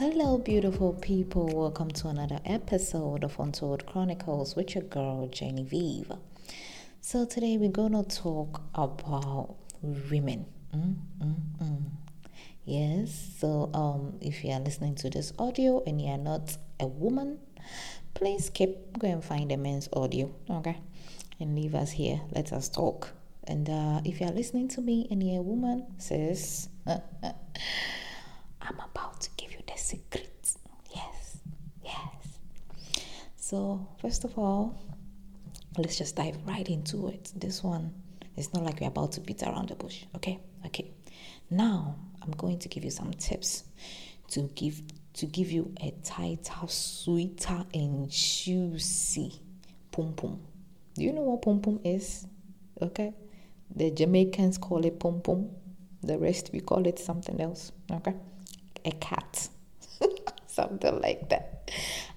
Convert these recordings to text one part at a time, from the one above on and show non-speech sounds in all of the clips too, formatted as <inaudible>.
Hello, beautiful people. Welcome to another episode of Untold Chronicles with your girl, Genevieve. So, today we're going to talk about women. Mm, mm, mm. Yes, so um, if you are listening to this audio and you are not a woman, please keep go and find a men's audio, okay? And leave us here. Let us talk. And uh, if you are listening to me and you're a woman, sis, <laughs> to give you the secret. Yes, yes. So, first of all, let's just dive right into it. This one is not like we're about to beat around the bush, okay? Okay. Now, I'm going to give you some tips to give to give you a tighter, sweeter, and juicy pum pum. Do you know what pum pum is? Okay. The Jamaicans call it pum pum. The rest we call it something else. Okay. A cat. Something like that.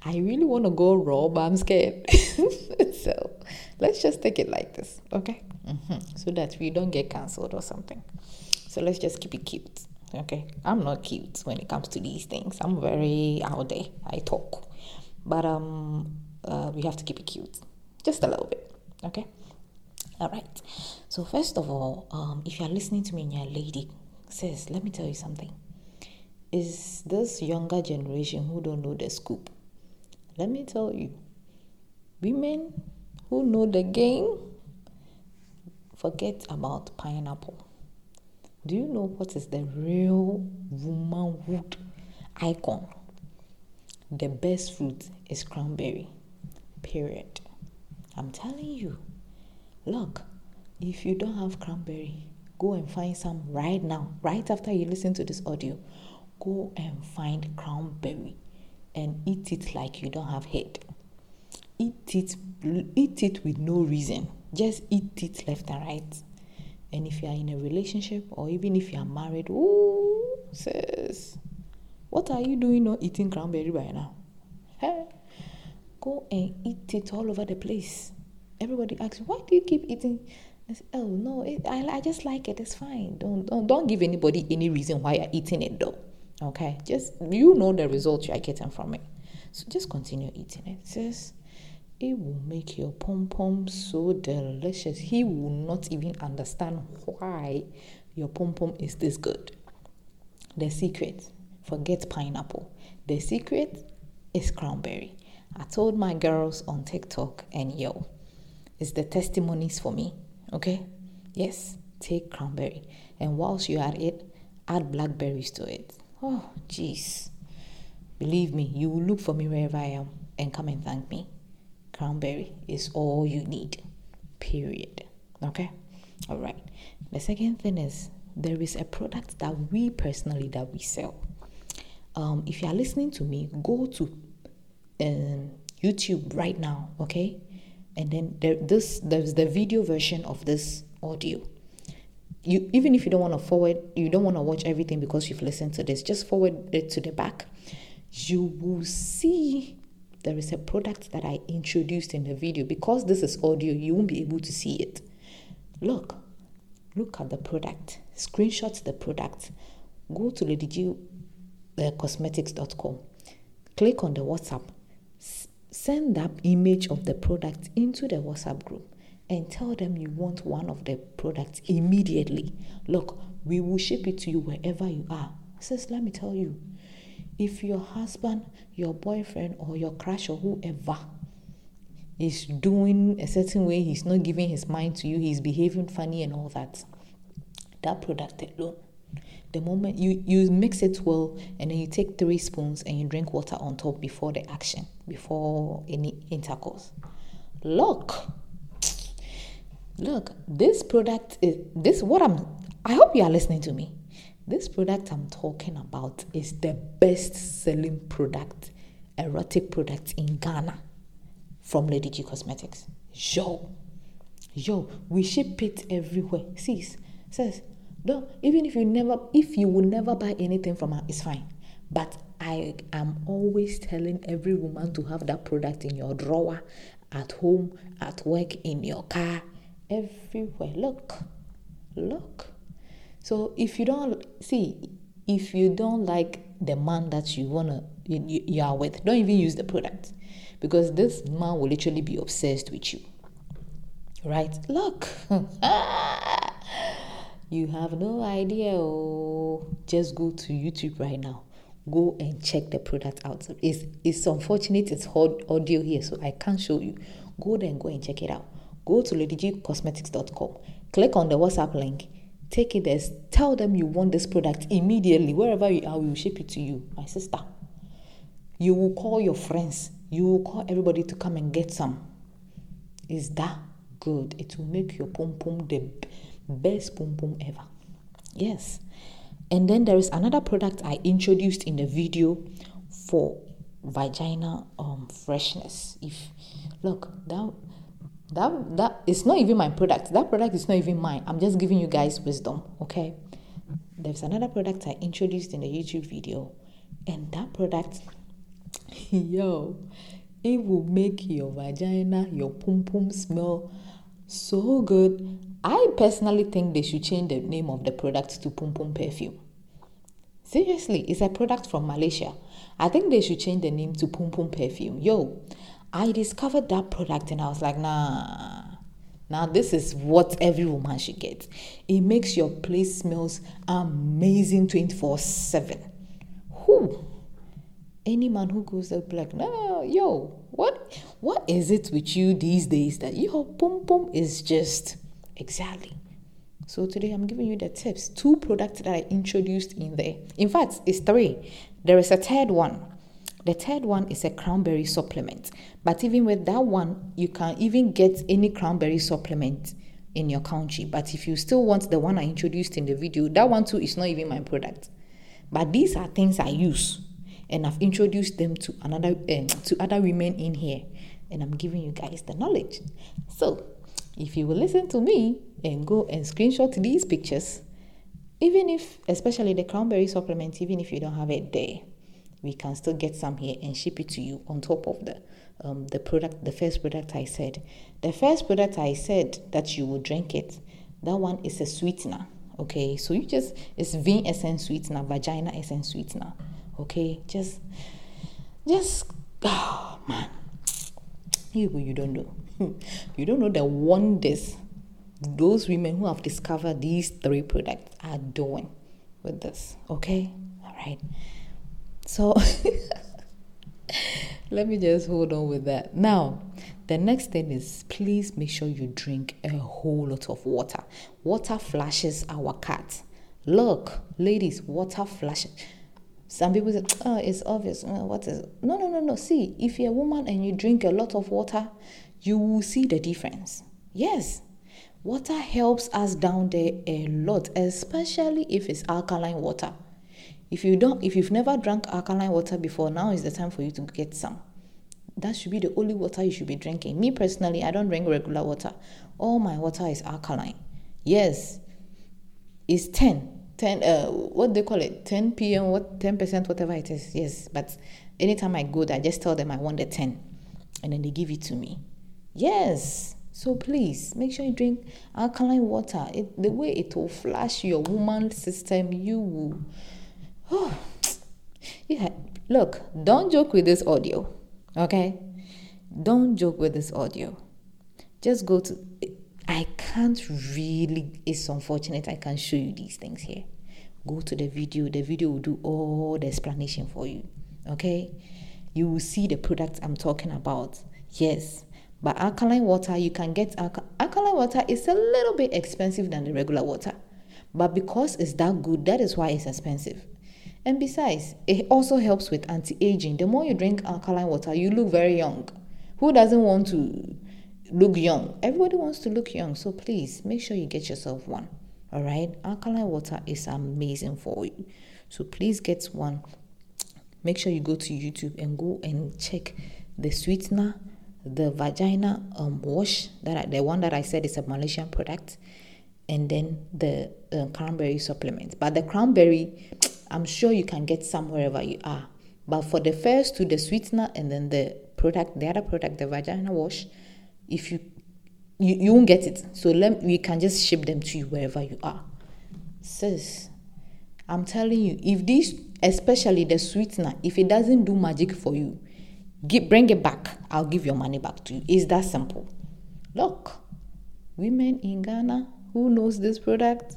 I really want to go raw, but I'm scared. <laughs> so let's just take it like this, okay? Mm-hmm. So that we don't get cancelled or something. So let's just keep it cute. Okay, I'm not cute when it comes to these things. I'm very out there. I talk, but um, uh, we have to keep it cute, just a little bit. Okay. All right. So first of all, um, if you're listening to me and you're a lady, sis, let me tell you something. Is this younger generation who don't know the scoop? Let me tell you, women who know the game forget about pineapple. Do you know what is the real womanhood icon? The best fruit is cranberry. Period. I'm telling you. Look, if you don't have cranberry, go and find some right now. Right after you listen to this audio, go and find cranberry and eat it like you don't have head. Eat it eat it with no reason. Just eat it left and right. And if you are in a relationship or even if you are married, ooh, sis, what are you doing not eating cranberry by now? Hey, go and eat it all over the place. Everybody asks, why do you keep eating? I say, oh no, it, I, I just like it. It's fine. Don't, don't don't give anybody any reason why you're eating it though. Okay, just you know the results you are getting from it. So just continue eating it, sis. It will make your pom pom so delicious. He will not even understand why your pom pom is this good. The secret, forget pineapple. The secret is cranberry. I told my girls on TikTok and yo, it's the testimonies for me. Okay? Yes, take cranberry. And whilst you are it, add blackberries to it. Oh, jeez. Believe me, you will look for me wherever I am and come and thank me cranberry is all you need. Period. Okay? All right. The second thing is there is a product that we personally that we sell. Um, if you are listening to me, go to um, YouTube right now, okay? And then there, this there's the video version of this audio. You even if you don't want to forward, you don't want to watch everything because you've listened to this, just forward it to the back. You will see there is a product that I introduced in the video. Because this is audio, you won't be able to see it. Look, look at the product, screenshot the product, go to ladyg.cosmetics.com, uh, click on the WhatsApp, send that image of the product into the WhatsApp group and tell them you want one of the products immediately. Look, we will ship it to you wherever you are. Says, let me tell you, if your husband, your boyfriend, or your crush, or whoever is doing a certain way, he's not giving his mind to you, he's behaving funny and all that, that product alone. The moment you, you mix it well and then you take three spoons and you drink water on top before the action, before any intercourse. Look, look, this product is this what I'm I hope you are listening to me. This product I'm talking about is the best selling product, erotic product in Ghana from Lady G Cosmetics. Yo, yo, we ship it everywhere. See, says, don't, even if you never, if you will never buy anything from her, it's fine. But I am always telling every woman to have that product in your drawer, at home, at work, in your car, everywhere. Look, look. So if you don't see, if you don't like the man that you wanna you, you are with, don't even use the product because this man will literally be obsessed with you. Right? Look, <laughs> ah! you have no idea. Oh, just go to YouTube right now. Go and check the product out. It's it's unfortunate it's hard audio here, so I can't show you. Go there and go and check it out. Go to ladygcosmetics.com. Click on the WhatsApp link Take it there. Tell them you want this product immediately. Wherever you are, we will ship it to you, my sister. You will call your friends. You will call everybody to come and get some. Is that good? It will make your pom pom the best pom pom ever. Yes. And then there is another product I introduced in the video for vagina um, freshness. If look that that that is not even my product. That product is not even mine. I'm just giving you guys wisdom okay? There's another product i introduced in the youtube video and that product <laughs> yo it will make your vagina your pum pum smell so good. I personally think they should change the name of the product to pum pum perfume. Seriously it's a product from malaysia. I think they should change the name to pum pum perfume. Yo I discovered that product and I was like, nah. Now this is what every woman should get. It makes your place smells amazing 24-7. Who? Any man who goes up like, no, yo, what what is it with you these days that your pum pum is just exactly. So today I'm giving you the tips. Two products that I introduced in there. In fact, it's three. There is a third one the third one is a cranberry supplement. But even with that one, you can even get any cranberry supplement in your country. But if you still want the one I introduced in the video, that one too is not even my product. But these are things I use, and I've introduced them to another uh, to other women in here, and I'm giving you guys the knowledge. So, if you will listen to me and go and screenshot these pictures, even if, especially the cranberry supplement, even if you don't have it there, we can still get some here and ship it to you on top of the um, the product the first product i said. The first product i said that you will drink it that one is a sweetener okay? So you just it's vein essence sweetener vagina essence sweetener okay? Just just oh man. You you don't know. <laughs> You don't know the wonders those women who have discovered these three products are doing with this okay? All right so <laughs> let me just hold on with that. Now, the next thing is please make sure you drink a whole lot of water. Water flashes our cat. Look, ladies, water flashes. Some people say, oh, it's obvious. Oh, what is? No, no, no, no. See, if you're a woman and you drink a lot of water, you will see the difference. Yes, water helps us down there a lot, especially if it's alkaline water. If you don't, if you've never drank alkaline water before, now is the time for you to get some. That should be the only water you should be drinking. Me personally, I don't drink regular water. All my water is alkaline. Yes, it's 10. 10 uh what they call it 10 p.m what 10 percent whatever it is yes but anytime i go there i just tell them i want the 10 and then they give it to me yes so please make sure you drink alkaline water it, the way it will flash your woman system you will Oh, <gasps> yeah. Look, don't joke with this audio, okay? Don't joke with this audio. Just go to. I can't really. It's unfortunate I can't show you these things here. Go to the video. The video will do all the explanation for you, okay? You will see the product I'm talking about. Yes, but alkaline water, you can get alka- alkaline water is a little bit expensive than the regular water. But because it's that good, that is why it's expensive. And besides, it also helps with anti aging. The more you drink alkaline water, you look very young. Who doesn't want to look young? Everybody wants to look young. So please make sure you get yourself one. All right? Alkaline water is amazing for you. So please get one. Make sure you go to YouTube and go and check the sweetener, the vagina um, wash that I, the one that I said is a Malaysian product, and then the uh, cranberry supplement. But the cranberry I'm sure you can get some wherever you are. But for the first two, the sweetener and then the product, the other product, the vagina wash, if you you, you won't get it. So let we can just ship them to you wherever you are. Sis, I'm telling you, if this, especially the sweetener, if it doesn't do magic for you, bring it back. I'll give your money back to you. It's that simple. Look, women in Ghana who knows this product,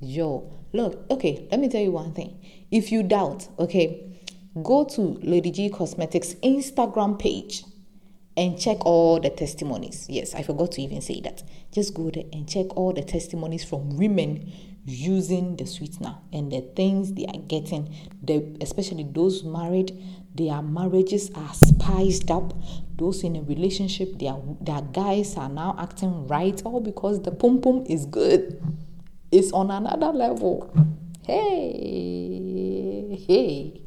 yo, look, okay, let me tell you one thing. If you doubt, okay, go to Lady G Cosmetics Instagram page and check all the testimonies. Yes, I forgot to even say that. Just go there and check all the testimonies from women using the sweetener and the things they are getting. The, especially those married, their marriages are spiced up. Those in a relationship, their their guys are now acting right, all because the pum pum is good. It's on another level. Hey, hey.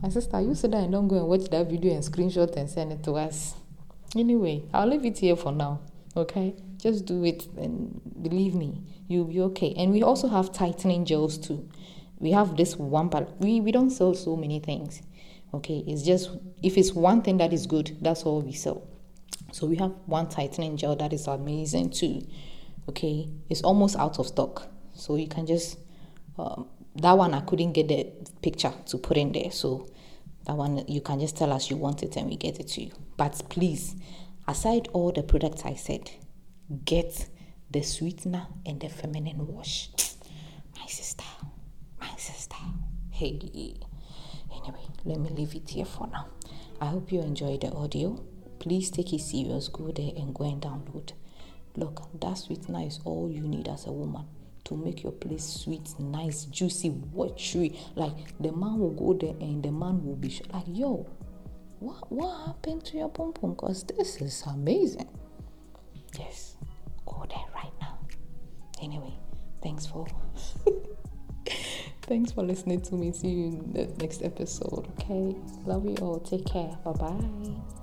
My sister, you said that don't go and watch that video and screenshot and send it to us. Anyway, I'll leave it here for now. Okay? Just do it and believe me, you'll be okay. And we also have tightening gels too. We have this one but we, we don't sell so many things. Okay, it's just if it's one thing that is good, that's all we sell. So we have one tightening gel that is amazing too. Okay, it's almost out of stock. So you can just um, that one I couldn't get the picture to put in there. So that one you can just tell us you want it and we get it to you. But please, aside all the products I said, get the sweetener and the feminine wash. <tsk> My sister, my sister. Hey. Anyway, let me leave it here for now. I hope you enjoyed the audio. Please take it serious. Go there and go and download. Look, that sweetener is all you need as a woman to make your place sweet, nice, juicy, watery. Like the man will go there and the man will be like, yo, what what happened to your pom pom? Cause this is amazing. Yes, go there right now. Anyway, thanks for <laughs> thanks for listening to me. See you in the next episode. Okay, love you all. Take care. Bye bye.